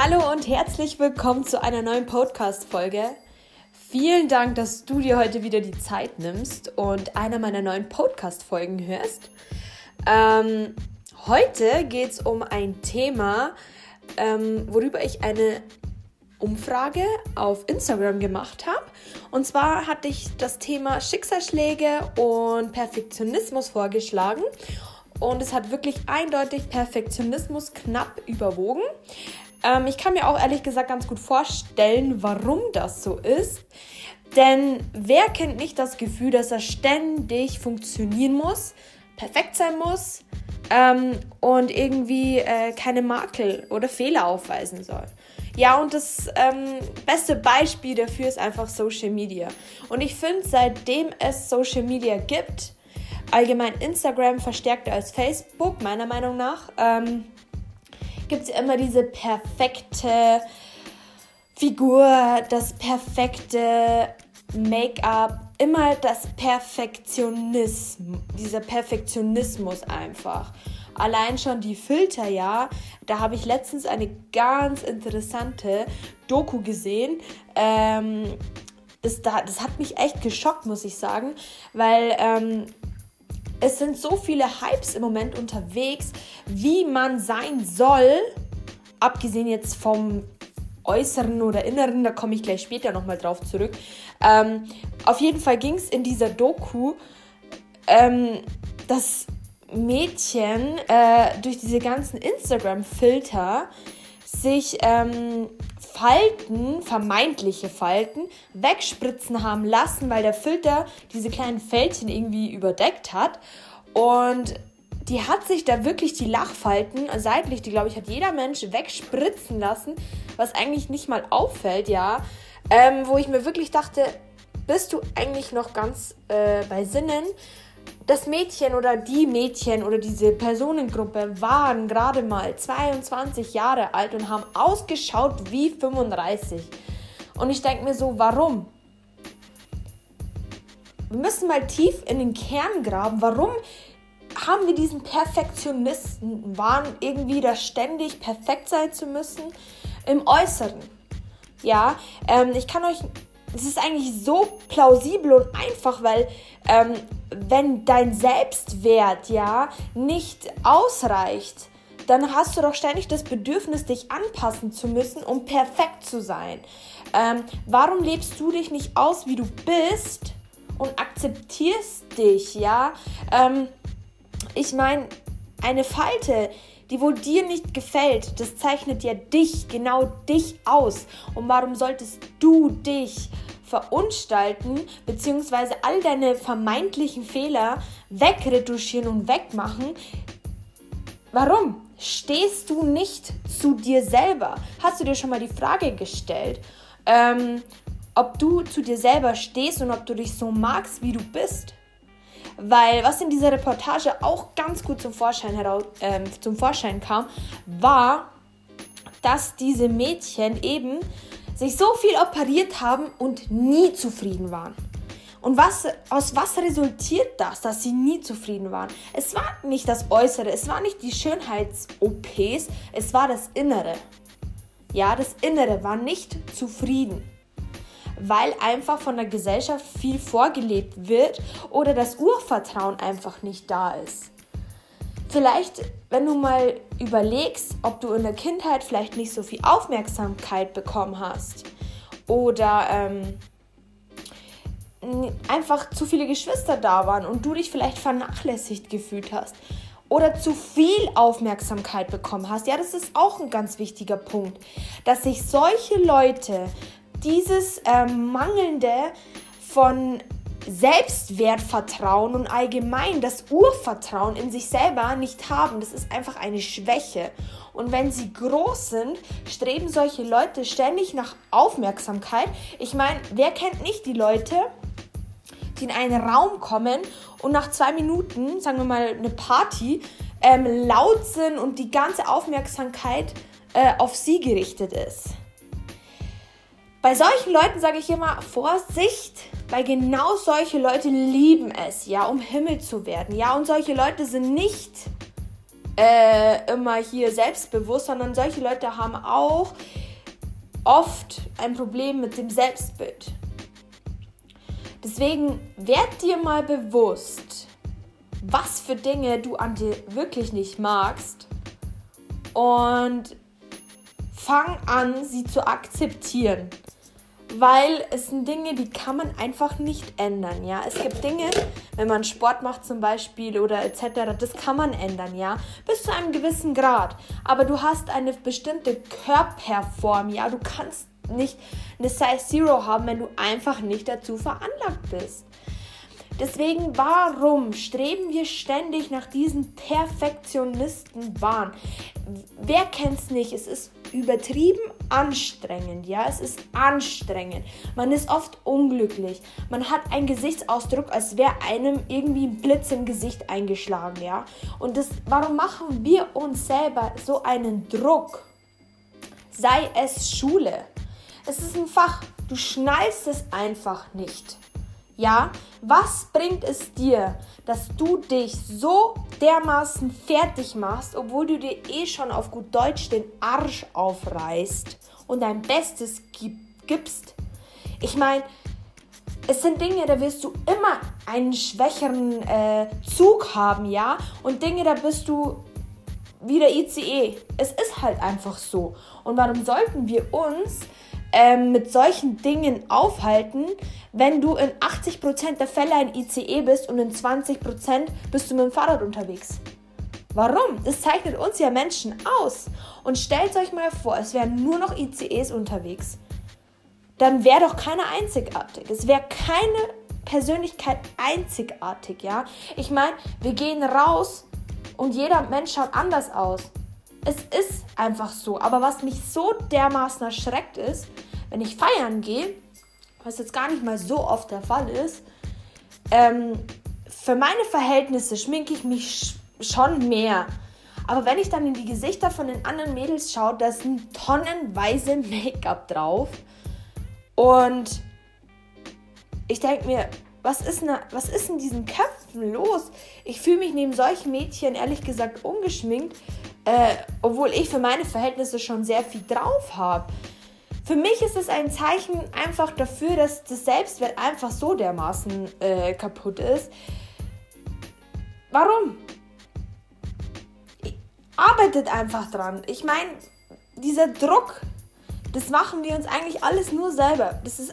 Hallo und herzlich willkommen zu einer neuen Podcast-Folge. Vielen Dank, dass du dir heute wieder die Zeit nimmst und einer meiner neuen Podcast-Folgen hörst. Ähm, heute geht es um ein Thema, ähm, worüber ich eine Umfrage auf Instagram gemacht habe. Und zwar hatte ich das Thema Schicksalsschläge und Perfektionismus vorgeschlagen. Und es hat wirklich eindeutig Perfektionismus knapp überwogen. Ähm, ich kann mir auch ehrlich gesagt ganz gut vorstellen, warum das so ist. Denn wer kennt nicht das Gefühl, dass er ständig funktionieren muss, perfekt sein muss ähm, und irgendwie äh, keine Makel oder Fehler aufweisen soll? Ja, und das ähm, beste Beispiel dafür ist einfach Social Media. Und ich finde, seitdem es Social Media gibt, allgemein Instagram verstärkter als Facebook, meiner Meinung nach, ähm, gibt es immer diese perfekte Figur, das perfekte Make-up, immer das Perfektionismus, dieser Perfektionismus einfach. Allein schon die Filter, ja, da habe ich letztens eine ganz interessante Doku gesehen. Ähm, das, das hat mich echt geschockt, muss ich sagen, weil ähm, es sind so viele Hypes im Moment unterwegs, wie man sein soll, abgesehen jetzt vom Äußeren oder Inneren, da komme ich gleich später nochmal drauf zurück. Ähm, auf jeden Fall ging es in dieser Doku, ähm, dass Mädchen äh, durch diese ganzen Instagram-Filter sich ähm, Falten, vermeintliche Falten, wegspritzen haben lassen, weil der Filter diese kleinen Fältchen irgendwie überdeckt hat. Und die hat sich da wirklich die Lachfalten seitlich, die glaube ich hat jeder Mensch wegspritzen lassen, was eigentlich nicht mal auffällt, ja. Ähm, wo ich mir wirklich dachte, bist du eigentlich noch ganz äh, bei Sinnen? Das Mädchen oder die Mädchen oder diese Personengruppe waren gerade mal 22 Jahre alt und haben ausgeschaut wie 35. Und ich denke mir so, warum? Wir müssen mal tief in den Kern graben. Warum haben wir diesen Perfektionisten? Waren irgendwie da ständig perfekt sein zu müssen? Im Äußeren. Ja, ähm, ich kann euch es ist eigentlich so plausibel und einfach, weil ähm, wenn dein Selbstwert ja nicht ausreicht, dann hast du doch ständig das Bedürfnis, dich anpassen zu müssen, um perfekt zu sein. Ähm, warum lebst du dich nicht aus, wie du bist und akzeptierst dich, ja? Ähm, ich meine, eine Falte, die wohl dir nicht gefällt, das zeichnet ja dich, genau dich aus. Und warum solltest du dich verunstalten, beziehungsweise all deine vermeintlichen Fehler wegretuschieren und wegmachen? Warum? Stehst du nicht zu dir selber? Hast du dir schon mal die Frage gestellt, ähm, ob du zu dir selber stehst und ob du dich so magst, wie du bist? Weil was in dieser Reportage auch ganz gut zum Vorschein, heraus, äh, zum Vorschein kam, war, dass diese Mädchen eben sich so viel operiert haben und nie zufrieden waren. Und was, aus was resultiert das, dass sie nie zufrieden waren? Es war nicht das Äußere, es war nicht die Schönheits-OPs, es war das Innere. Ja, das Innere war nicht zufrieden weil einfach von der Gesellschaft viel vorgelebt wird oder das Urvertrauen einfach nicht da ist. Vielleicht, wenn du mal überlegst, ob du in der Kindheit vielleicht nicht so viel Aufmerksamkeit bekommen hast oder ähm, einfach zu viele Geschwister da waren und du dich vielleicht vernachlässigt gefühlt hast oder zu viel Aufmerksamkeit bekommen hast. Ja, das ist auch ein ganz wichtiger Punkt, dass sich solche Leute dieses ähm, mangelnde von Selbstwertvertrauen und allgemein das Urvertrauen in sich selber nicht haben. Das ist einfach eine Schwäche. Und wenn sie groß sind, streben solche Leute ständig nach Aufmerksamkeit. Ich meine, wer kennt nicht die Leute, die in einen Raum kommen und nach zwei Minuten, sagen wir mal eine Party, ähm, laut sind und die ganze Aufmerksamkeit äh, auf sie gerichtet ist? Bei solchen Leuten sage ich immer Vorsicht, weil genau solche Leute lieben es, ja, um Himmel zu werden, ja, und solche Leute sind nicht äh, immer hier selbstbewusst, sondern solche Leute haben auch oft ein Problem mit dem Selbstbild. Deswegen werd dir mal bewusst, was für Dinge du an dir wirklich nicht magst und fang an, sie zu akzeptieren weil es sind Dinge, die kann man einfach nicht ändern, ja. Es gibt Dinge, wenn man Sport macht zum Beispiel oder etc., das kann man ändern, ja, bis zu einem gewissen Grad. Aber du hast eine bestimmte Körperform, ja. Du kannst nicht eine Size Zero haben, wenn du einfach nicht dazu veranlagt bist. Deswegen, warum streben wir ständig nach diesen Perfektionisten-Wahn? Wer kennt's nicht? Es ist übertrieben anstrengend, ja, es ist anstrengend. Man ist oft unglücklich. Man hat einen Gesichtsausdruck, als wäre einem irgendwie ein Blitz im Gesicht eingeschlagen, ja. Und das, warum machen wir uns selber so einen Druck? Sei es Schule. Es ist ein Fach, du schnallst es einfach nicht. Ja, was bringt es dir, dass du dich so dermaßen fertig machst, obwohl du dir eh schon auf gut Deutsch den Arsch aufreißt und dein Bestes gibst? Ich meine, es sind Dinge, da wirst du immer einen schwächeren äh, Zug haben, ja? Und Dinge, da bist du wieder ICE. Es ist halt einfach so. Und warum sollten wir uns ähm, mit solchen Dingen aufhalten, wenn du in 80% der Fälle ein ICE bist und in 20% bist du mit dem Fahrrad unterwegs. Warum? Das zeichnet uns ja Menschen aus. Und stellt euch mal vor, es wären nur noch ICEs unterwegs. Dann wäre doch keiner einzigartig. Es wäre keine Persönlichkeit einzigartig, ja? Ich meine, wir gehen raus und jeder Mensch schaut anders aus. Es ist einfach so. Aber was mich so dermaßen erschreckt ist, wenn ich feiern gehe, was jetzt gar nicht mal so oft der Fall ist, ähm, für meine Verhältnisse schminke ich mich schon mehr. Aber wenn ich dann in die Gesichter von den anderen Mädels schaue, da sind tonnenweise Make-up drauf. Und ich denke mir, was ist, ne, was ist in diesen Köpfen los? Ich fühle mich neben solchen Mädchen ehrlich gesagt ungeschminkt, äh, obwohl ich für meine Verhältnisse schon sehr viel drauf habe. Für mich ist es ein Zeichen einfach dafür, dass das Selbstwert einfach so dermaßen äh, kaputt ist. Warum? Arbeitet einfach dran. Ich meine, dieser Druck, das machen wir uns eigentlich alles nur selber. Das ist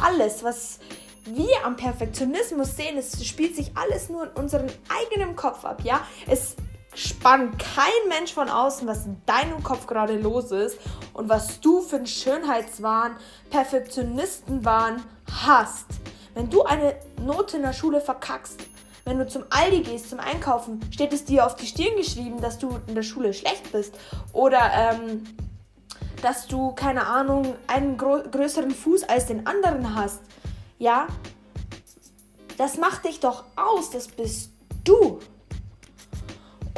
alles, was wir am Perfektionismus sehen. Es spielt sich alles nur in unserem eigenen Kopf ab, ja? Es spannt kein Mensch von außen, was in deinem Kopf gerade los ist und was du für einen Schönheitswahn, Perfektionistenwahn hast. Wenn du eine Note in der Schule verkackst, wenn du zum Aldi gehst zum Einkaufen, steht es dir auf die Stirn geschrieben, dass du in der Schule schlecht bist. Oder ähm, dass du, keine Ahnung, einen größeren Fuß als den anderen hast. Ja? Das macht dich doch aus, das bist du.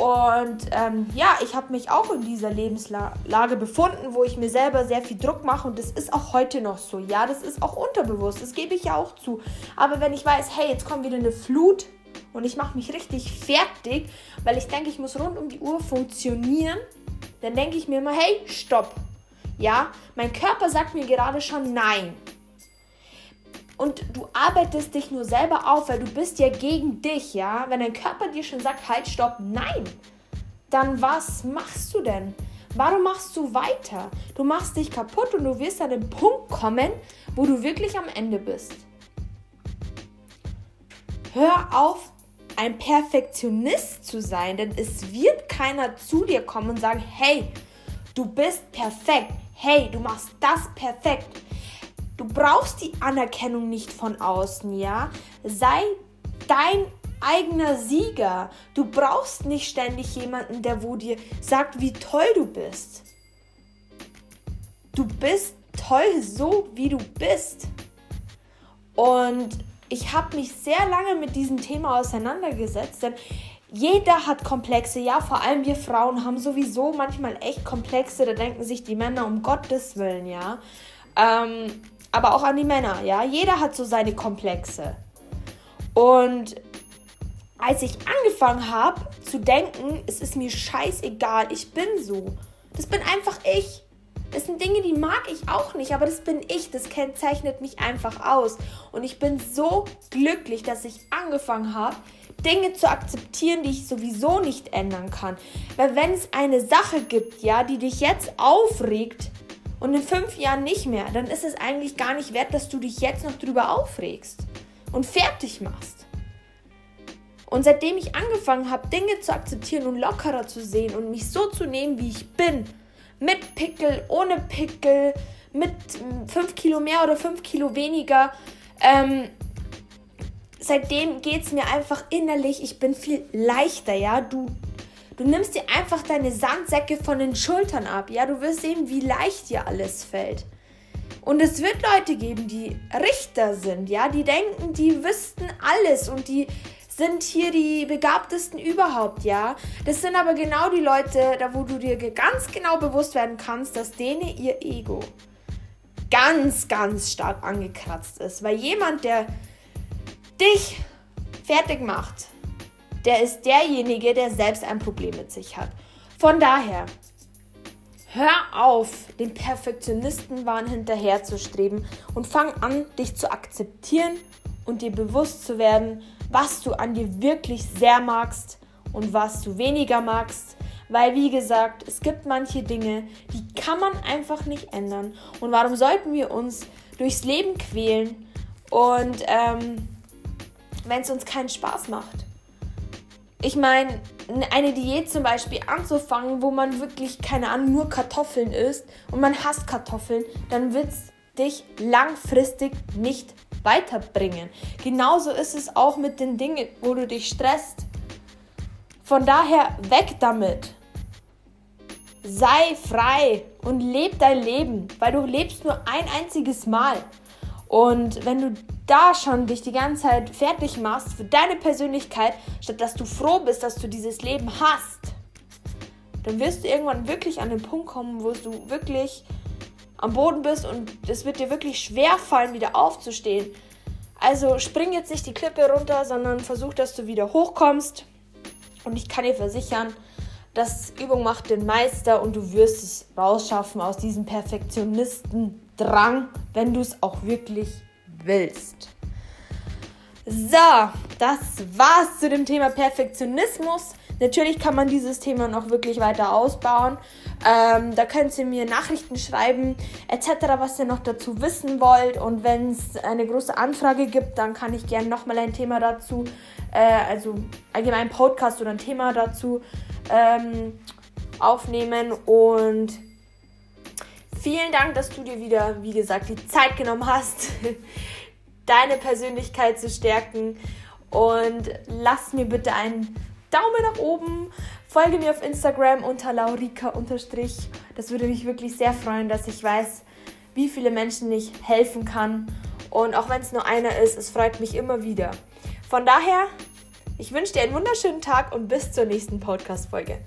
Und ähm, ja, ich habe mich auch in dieser Lebenslage befunden, wo ich mir selber sehr viel Druck mache. Und das ist auch heute noch so. Ja, das ist auch unterbewusst. Das gebe ich ja auch zu. Aber wenn ich weiß, hey, jetzt kommt wieder eine Flut und ich mache mich richtig fertig, weil ich denke, ich muss rund um die Uhr funktionieren, dann denke ich mir immer, hey, stopp. Ja, mein Körper sagt mir gerade schon nein und du arbeitest dich nur selber auf, weil du bist ja gegen dich, ja? Wenn dein Körper dir schon sagt, halt, stopp, nein, dann was machst du denn? Warum machst du weiter? Du machst dich kaputt und du wirst an den Punkt kommen, wo du wirklich am Ende bist. Hör auf, ein Perfektionist zu sein, denn es wird keiner zu dir kommen und sagen, hey, du bist perfekt, hey, du machst das perfekt. Du brauchst die Anerkennung nicht von außen, ja? Sei dein eigener Sieger. Du brauchst nicht ständig jemanden, der wo dir sagt, wie toll du bist. Du bist toll so, wie du bist. Und ich habe mich sehr lange mit diesem Thema auseinandergesetzt, denn jeder hat Komplexe. Ja, vor allem wir Frauen haben sowieso manchmal echt Komplexe. Da denken sich die Männer um Gottes Willen, ja. Ähm, aber auch an die Männer, ja. Jeder hat so seine Komplexe. Und als ich angefangen habe zu denken, es ist mir scheißegal, ich bin so. Das bin einfach ich. Das sind Dinge, die mag ich auch nicht, aber das bin ich. Das kennzeichnet mich einfach aus. Und ich bin so glücklich, dass ich angefangen habe, Dinge zu akzeptieren, die ich sowieso nicht ändern kann. Weil wenn es eine Sache gibt, ja, die dich jetzt aufregt und in fünf Jahren nicht mehr, dann ist es eigentlich gar nicht wert, dass du dich jetzt noch drüber aufregst und fertig machst. Und seitdem ich angefangen habe, Dinge zu akzeptieren und lockerer zu sehen und mich so zu nehmen, wie ich bin, mit Pickel, ohne Pickel, mit 5 Kilo mehr oder 5 Kilo weniger, ähm, seitdem geht es mir einfach innerlich, ich bin viel leichter, ja. Du, du nimmst dir einfach deine Sandsäcke von den Schultern ab, ja. Du wirst sehen, wie leicht dir alles fällt. Und es wird Leute geben, die Richter sind, ja, die denken, die wüssten alles und die sind hier die begabtesten überhaupt, ja. Das sind aber genau die Leute, da wo du dir ganz genau bewusst werden kannst, dass denen ihr Ego ganz, ganz stark angekratzt ist. Weil jemand, der dich fertig macht, der ist derjenige, der selbst ein Problem mit sich hat. Von daher, hör auf, den Perfektionistenwahn hinterherzustreben und fang an, dich zu akzeptieren und dir bewusst zu werden, was du an dir wirklich sehr magst und was du weniger magst. Weil, wie gesagt, es gibt manche Dinge, die kann man einfach nicht ändern. Und warum sollten wir uns durchs Leben quälen und ähm, wenn es uns keinen Spaß macht? Ich meine, eine Diät zum Beispiel anzufangen, wo man wirklich, keine Ahnung, nur Kartoffeln isst und man hasst Kartoffeln, dann wird es dich langfristig nicht weiterbringen. Genauso ist es auch mit den Dingen, wo du dich stresst. Von daher weg damit. Sei frei und leb dein Leben, weil du lebst nur ein einziges Mal. Und wenn du da schon dich die ganze Zeit fertig machst für deine Persönlichkeit, statt dass du froh bist, dass du dieses Leben hast, dann wirst du irgendwann wirklich an den Punkt kommen, wo du wirklich am Boden bist und es wird dir wirklich schwer fallen, wieder aufzustehen. Also spring jetzt nicht die Klippe runter, sondern versuch, dass du wieder hochkommst. Und ich kann dir versichern, dass Übung macht den Meister und du wirst es rausschaffen aus diesem Perfektionisten-Drang, wenn du es auch wirklich willst. So, das war's zu dem Thema Perfektionismus. Natürlich kann man dieses Thema noch wirklich weiter ausbauen. Ähm, da könnt ihr mir Nachrichten schreiben, etc., was ihr noch dazu wissen wollt. Und wenn es eine große Anfrage gibt, dann kann ich gerne nochmal ein Thema dazu, äh, also allgemein ein Podcast oder ein Thema dazu ähm, aufnehmen. Und vielen Dank, dass du dir wieder, wie gesagt, die Zeit genommen hast, deine Persönlichkeit zu stärken. Und lass mir bitte einen Daumen nach oben. Folge mir auf Instagram unter laurika Das würde mich wirklich sehr freuen, dass ich weiß, wie viele Menschen ich helfen kann. Und auch wenn es nur einer ist, es freut mich immer wieder. Von daher, ich wünsche dir einen wunderschönen Tag und bis zur nächsten Podcast-Folge.